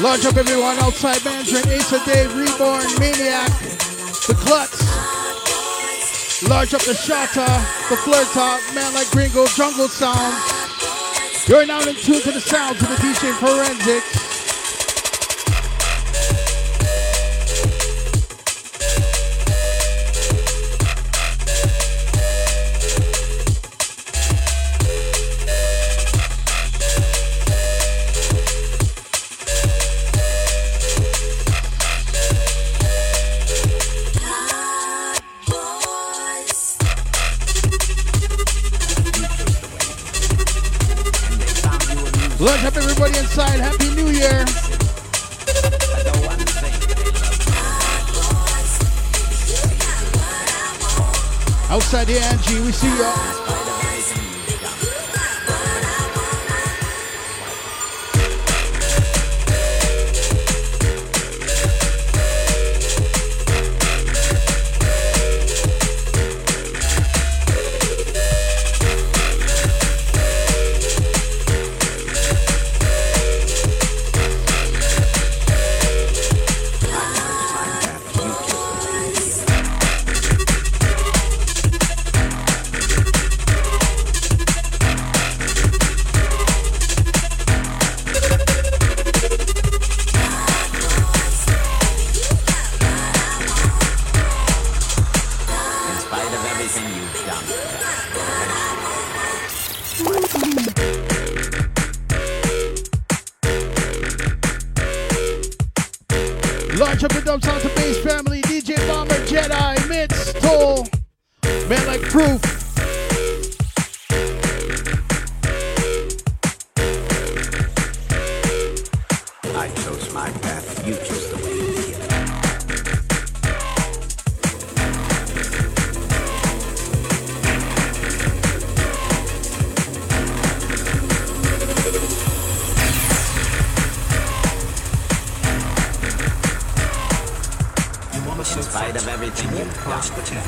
Large up everyone outside Mandarin, Asa Dave, Reborn, Maniac, The Klutz. Large up the Shata, The Flirtop, Man Like Gringo, Jungle Sound. You're now in tune to the sounds of the DJ Forensics.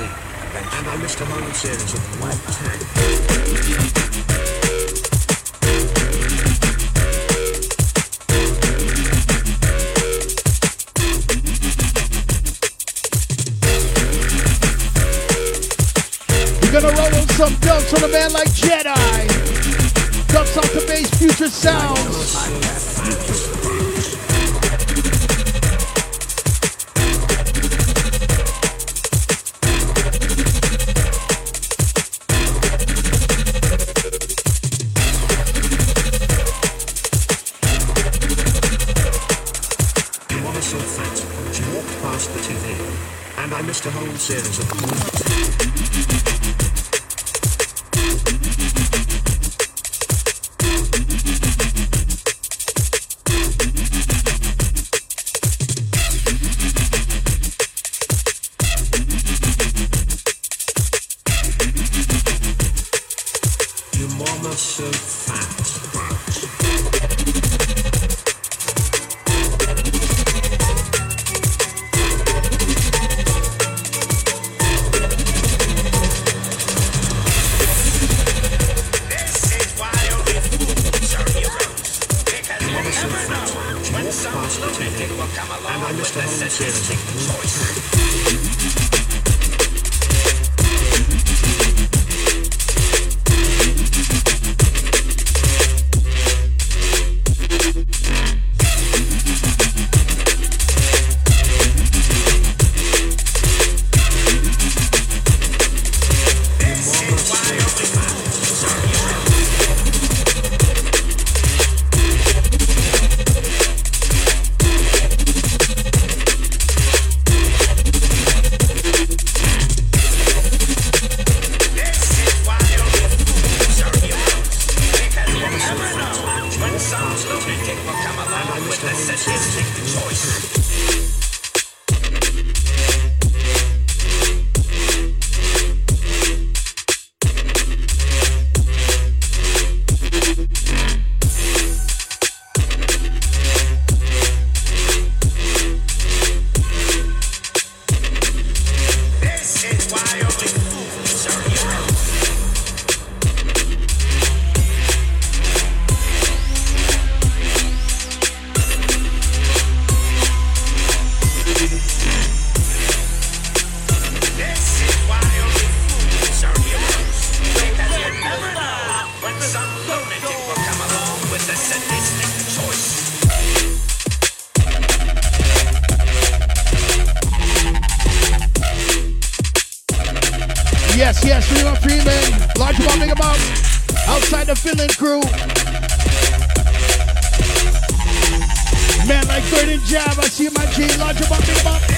thing, and I missed a whole series of white tag? We're gonna roll on some dubs on a man like Jedi. Dubs off the bass, future sounds. Crew. Man like Bird and Jab, I see my G. About.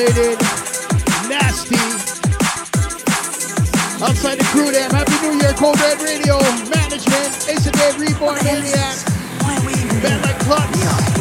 violated. Nasty. Outside the crew, damn. Happy New Year, Code Red Radio. Management. Ace of Dead, Reborn Maniac. Bad like Clutch.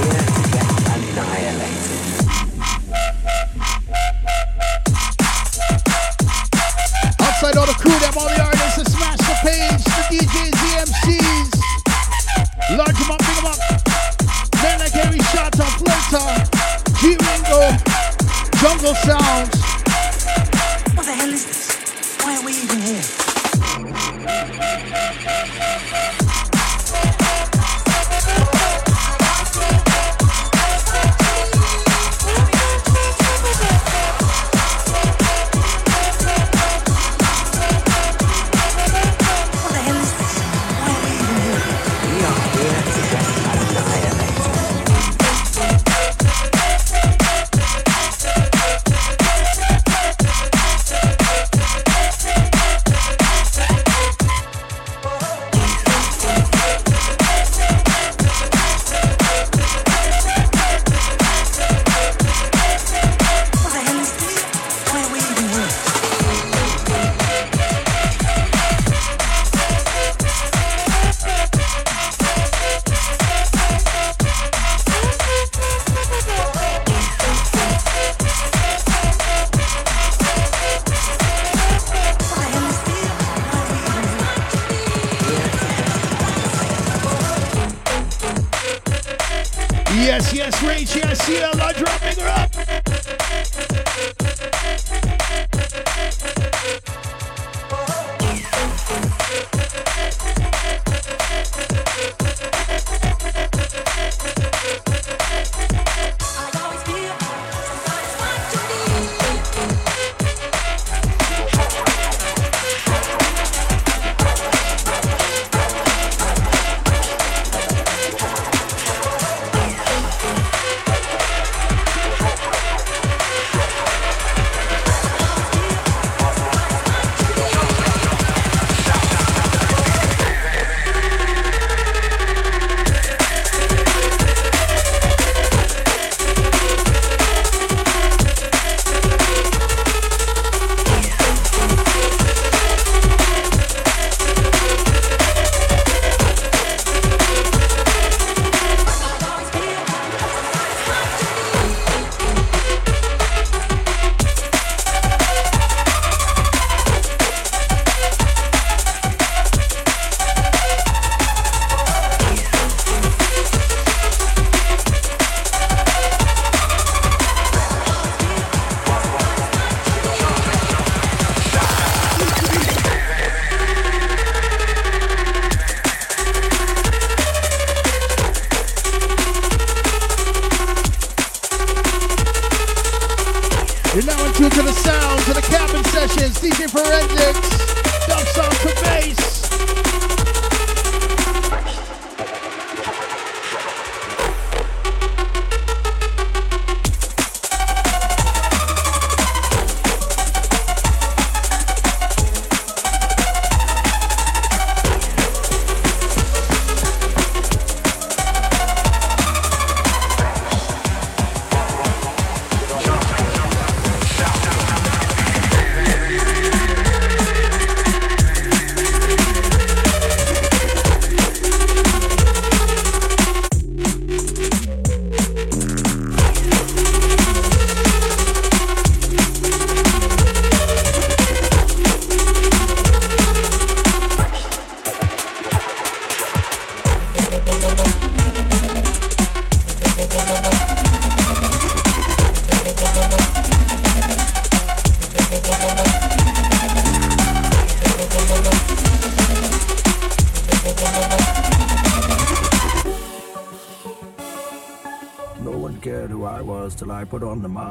put on the mask.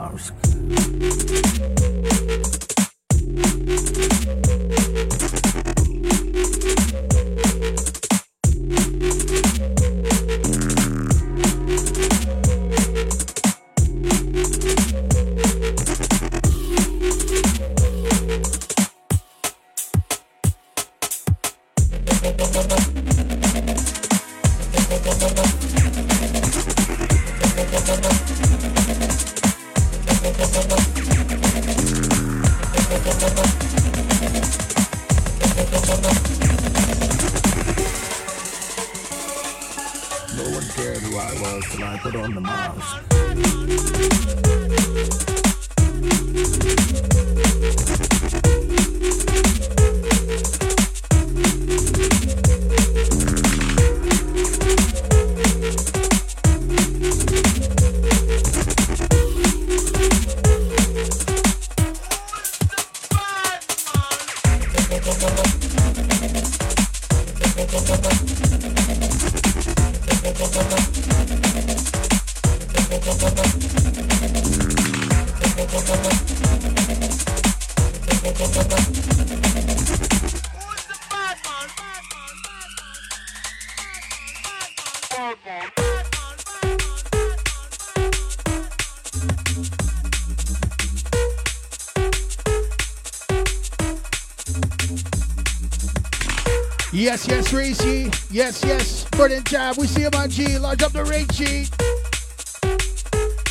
Yes, yes, Racy. Yes, yes. Burden Jab. We see him on G. Large up the rate sheet.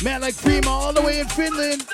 Man like Prima all the way in Finland.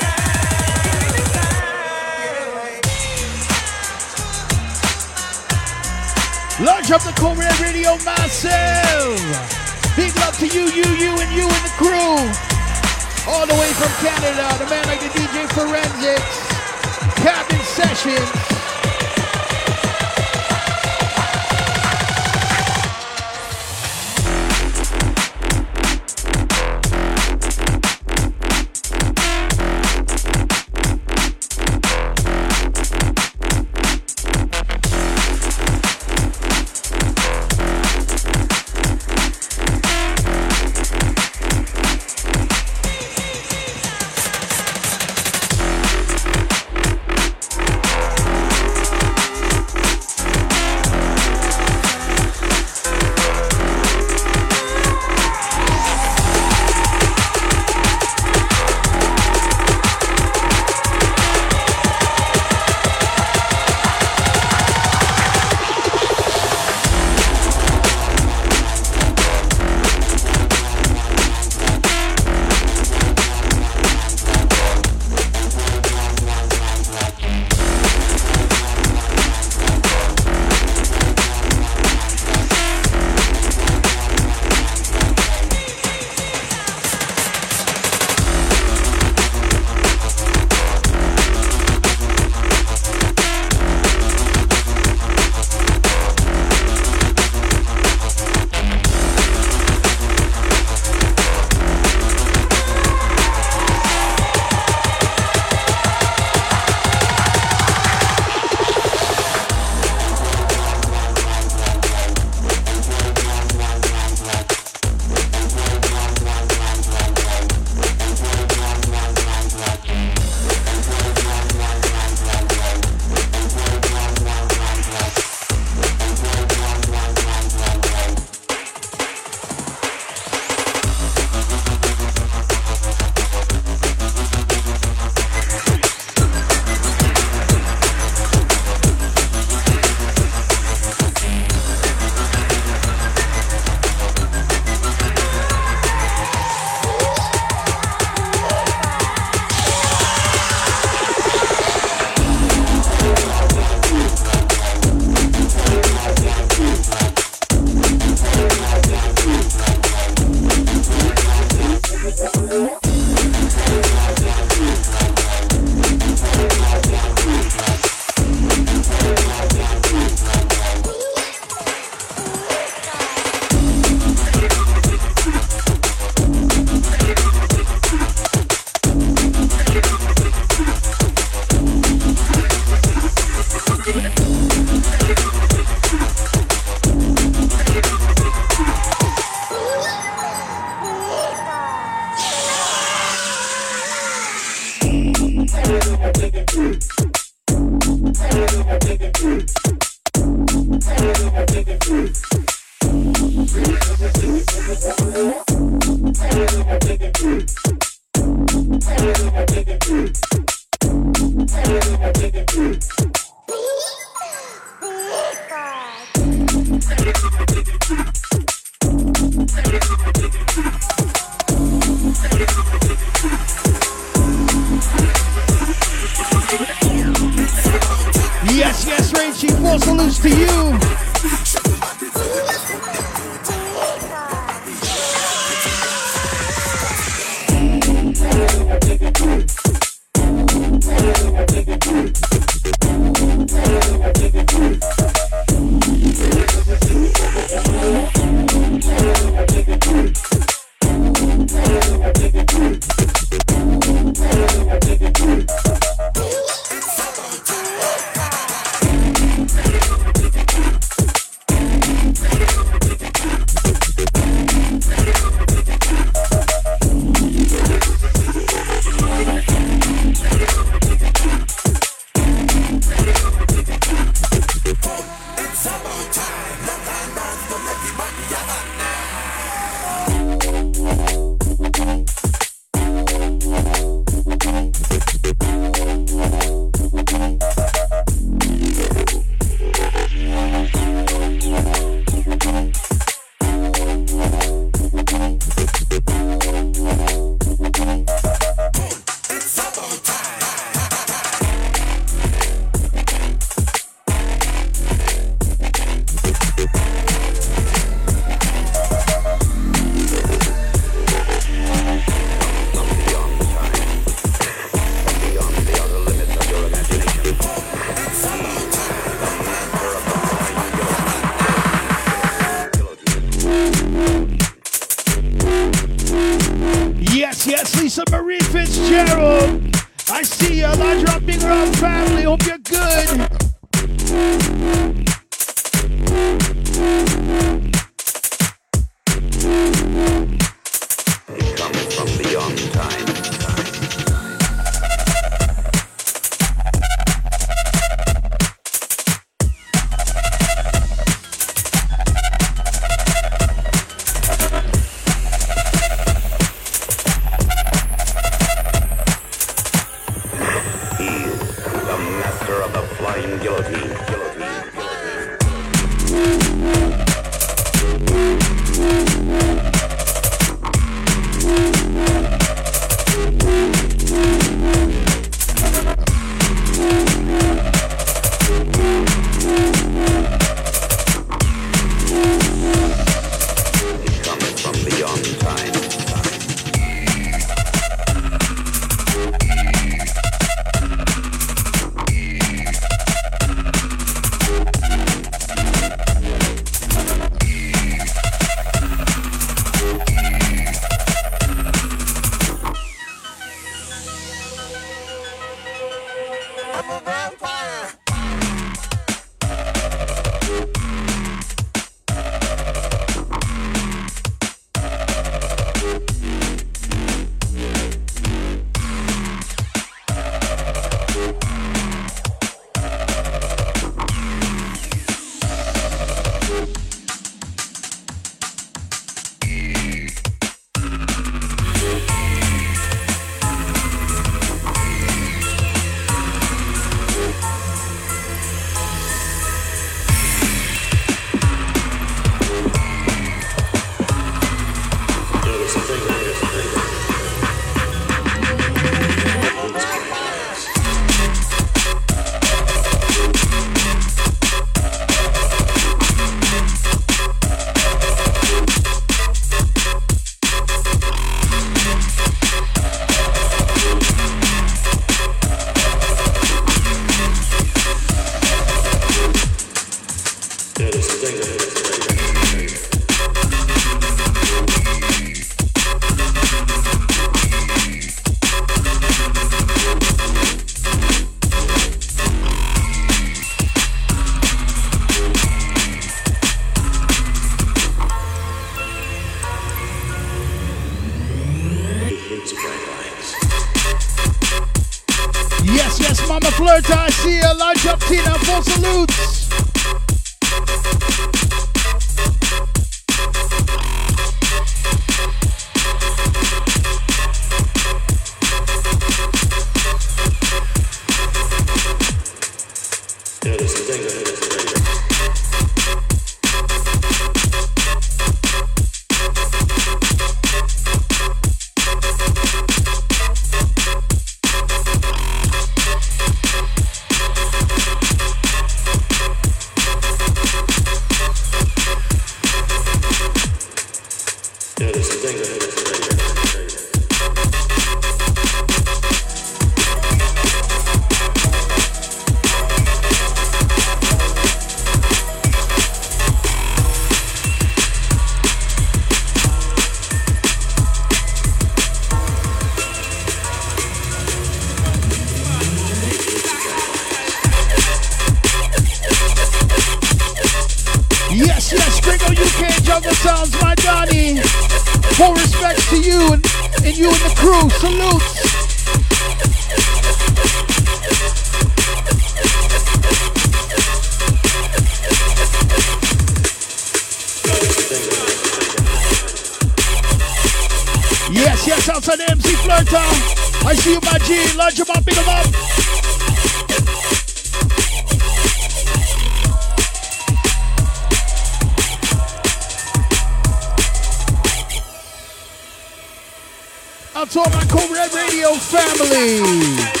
This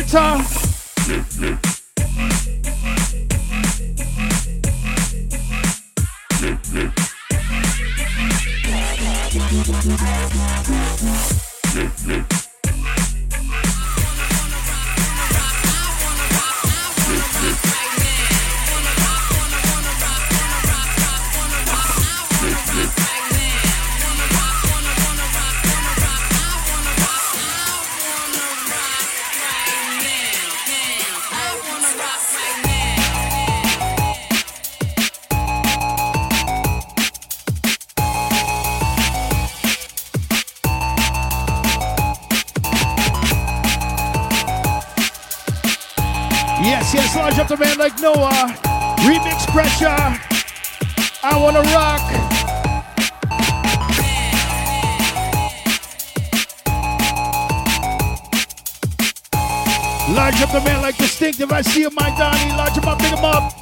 the man I see him, my Donnie. Large him up, pick him up.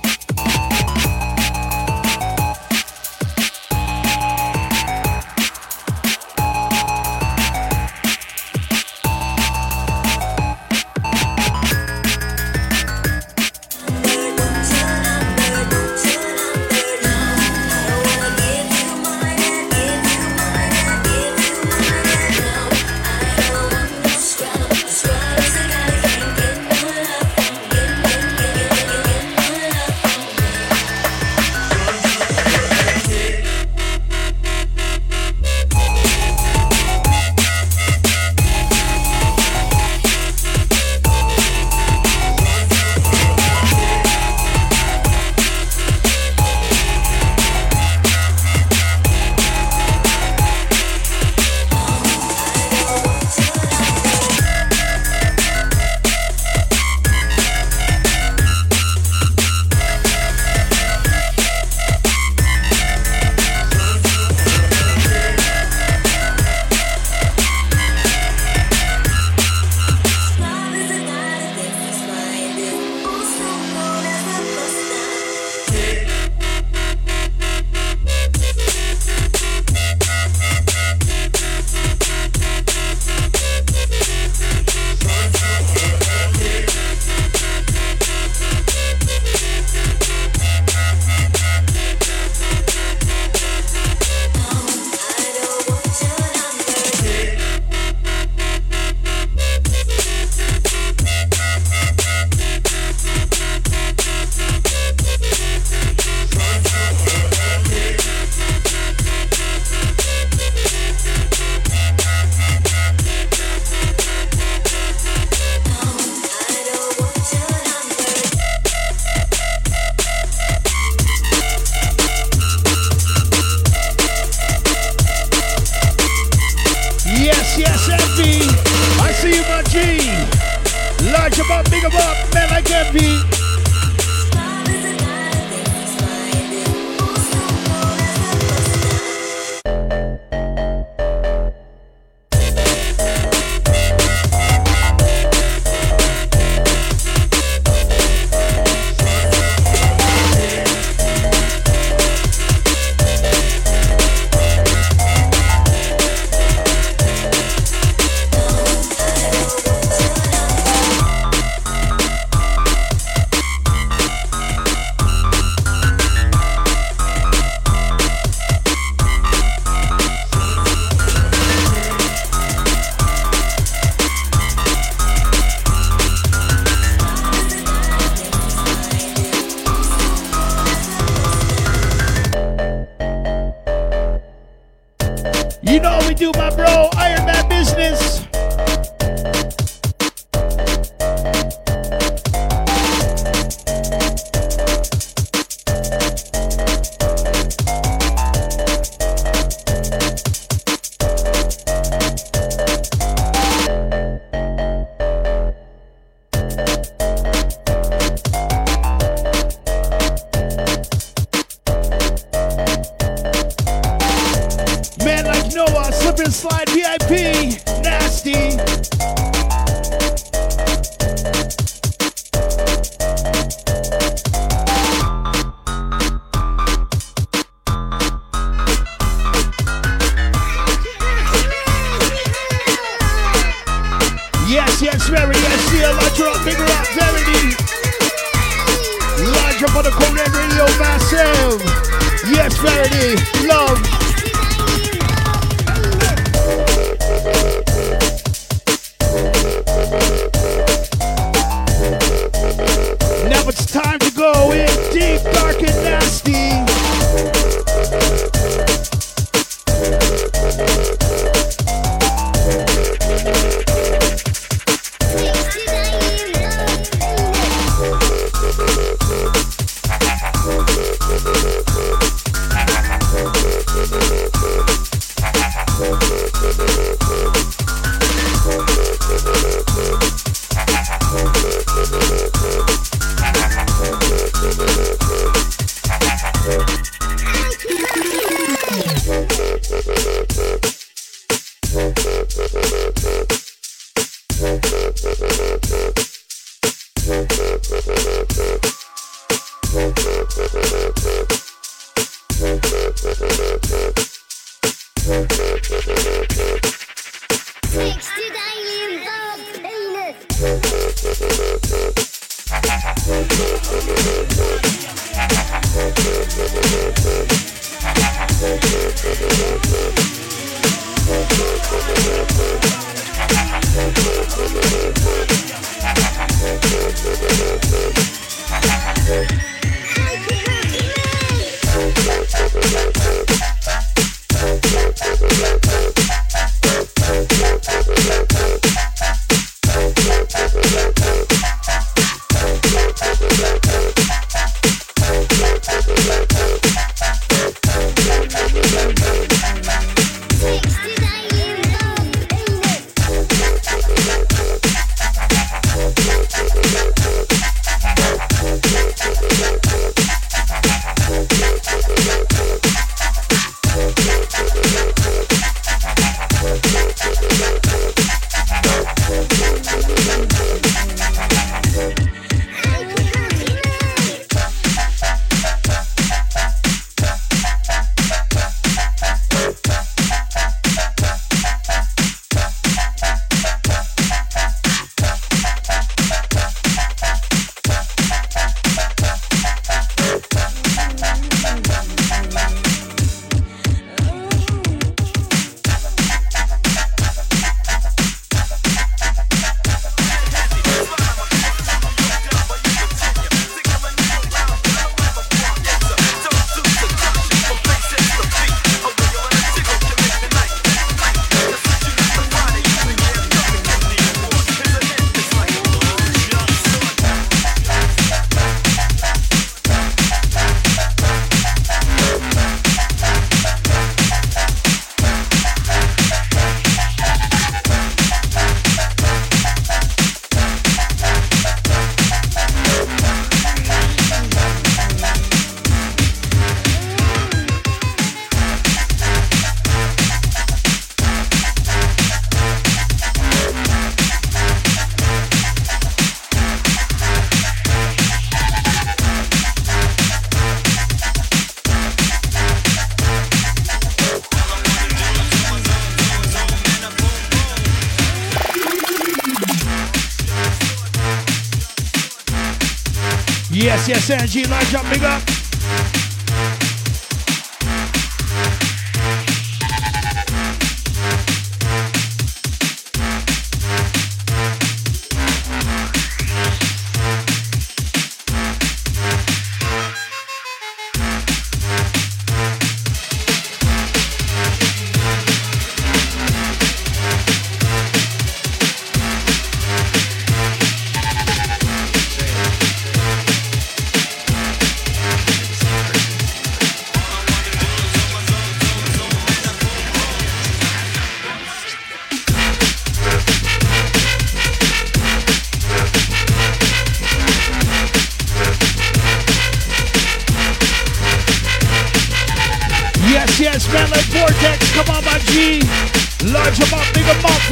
Yes, Angie, large up, big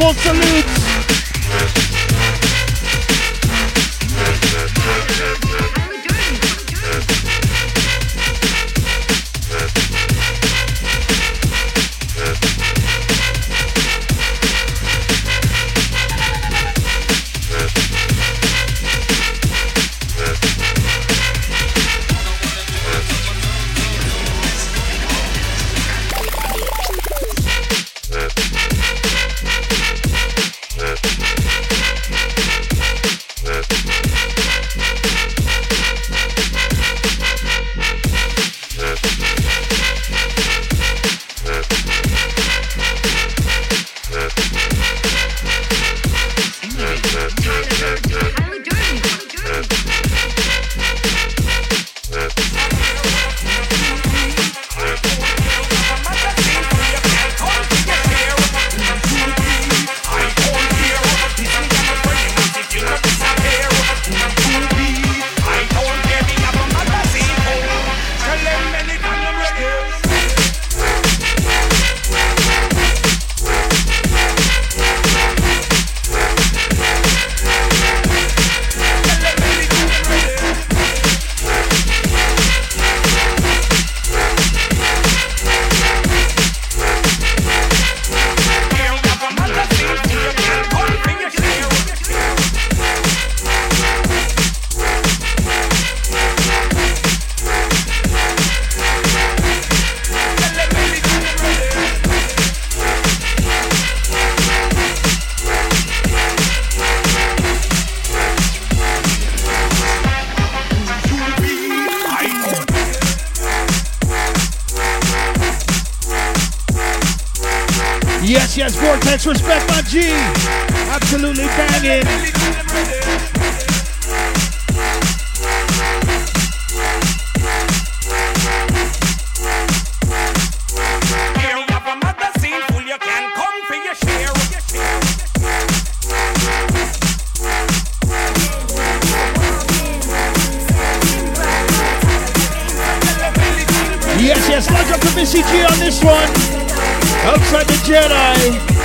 World. Yes, yes, large up to Missy G on this one. Outside the Jedi.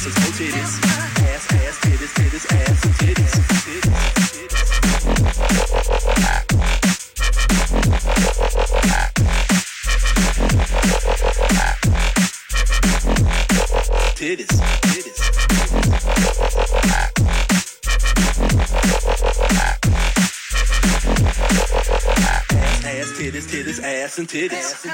Ass, and titties, titties, titties, ass and titties, titties, titties, ass and titties.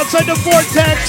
outside the vortex.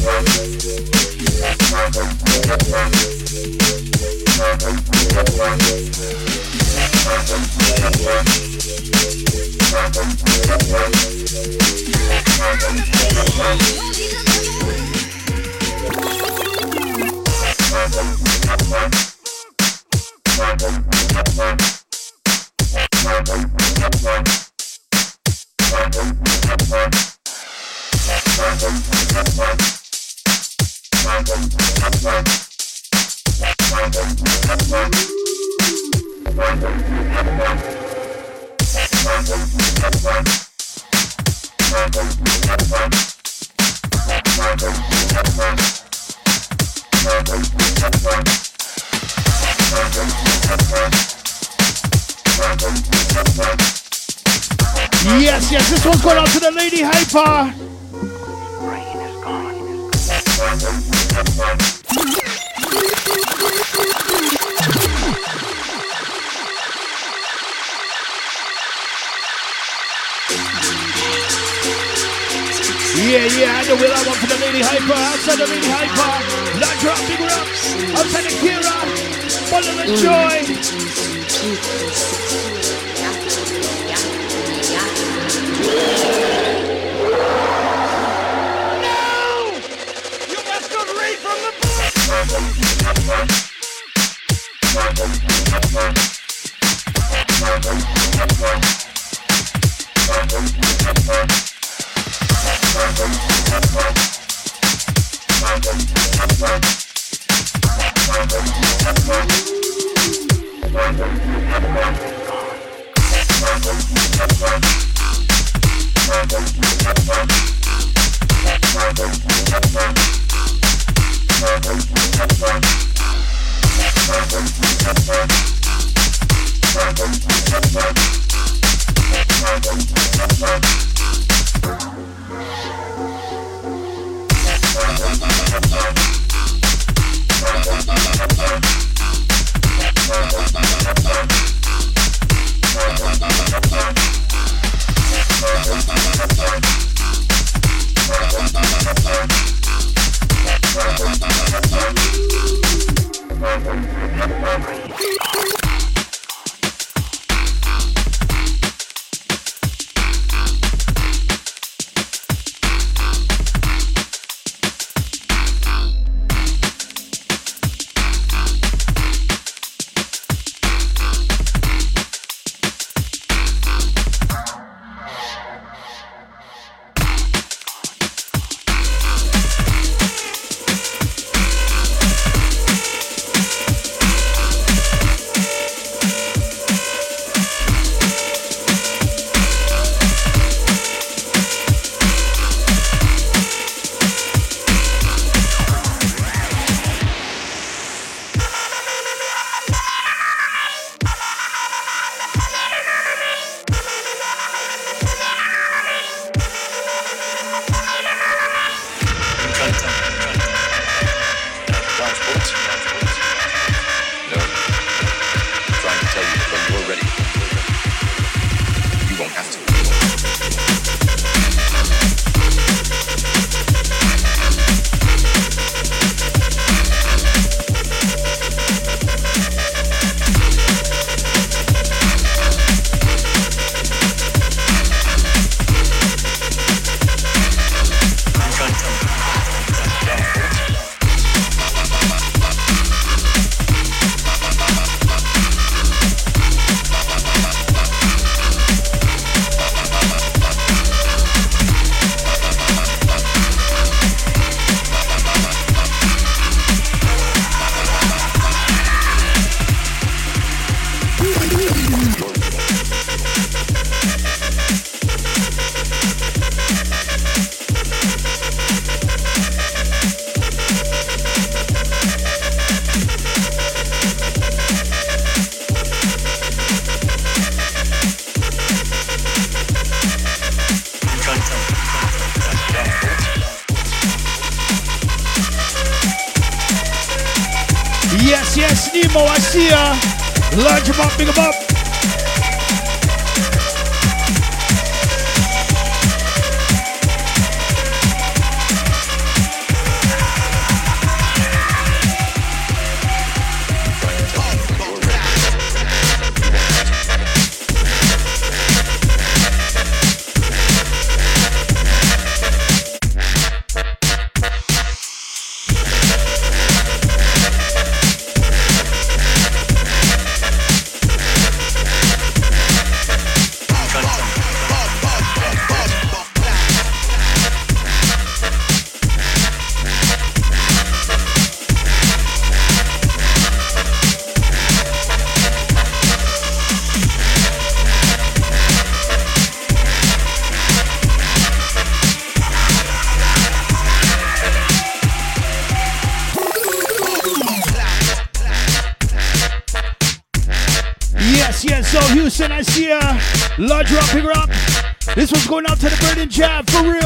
Yes, Jab for real.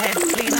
Head clean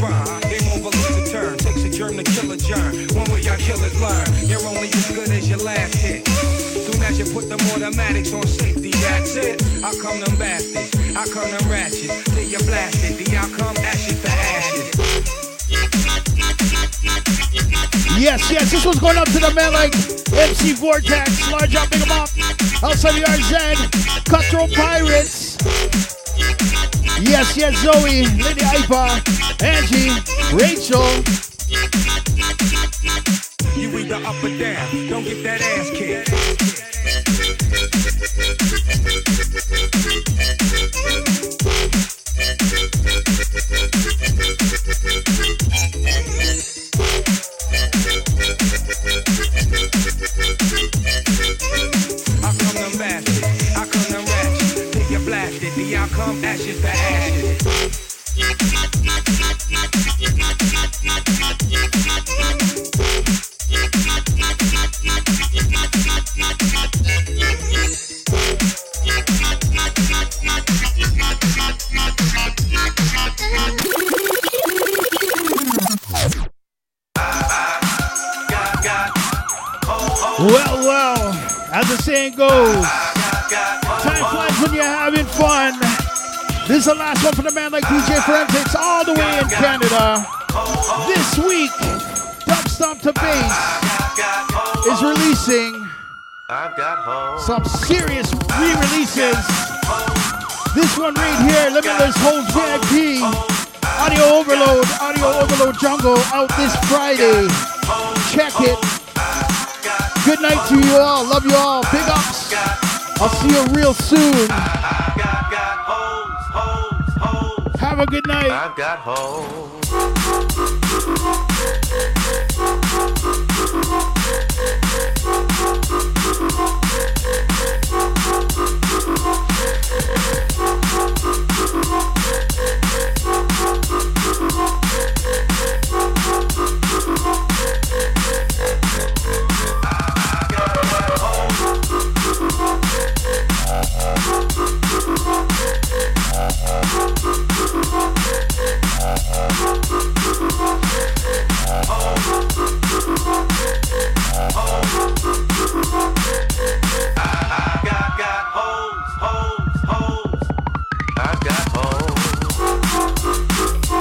crime. They won't believe turn. Takes a germ to kill a germ. One way I kill it, learn. You're only as good as your last hit. Soon as you put them automatics on safety, that's it. I come them bastards. I come them ratchets. Then you blasted. The outcome ashes to ashes. Yes, yes, this one's going up to the man like MC Vortex, large up, big him up. Outside Zen, RZ, Cutthroat Pirates. Yes, yes, Zoe, Lady Ipa, Angie, Rachel. You either up or down, don't get that ass kicked. This week, Dubstomp2Bass is releasing some serious re-releases. This one right here, Limitless Holds VIP, Audio Overload, Audio Overload Jungle out this Friday. Check it. Good night to you all. Love you all. Big ups. I'll see you real soon. Have a good night. I've got hoes. Thank you.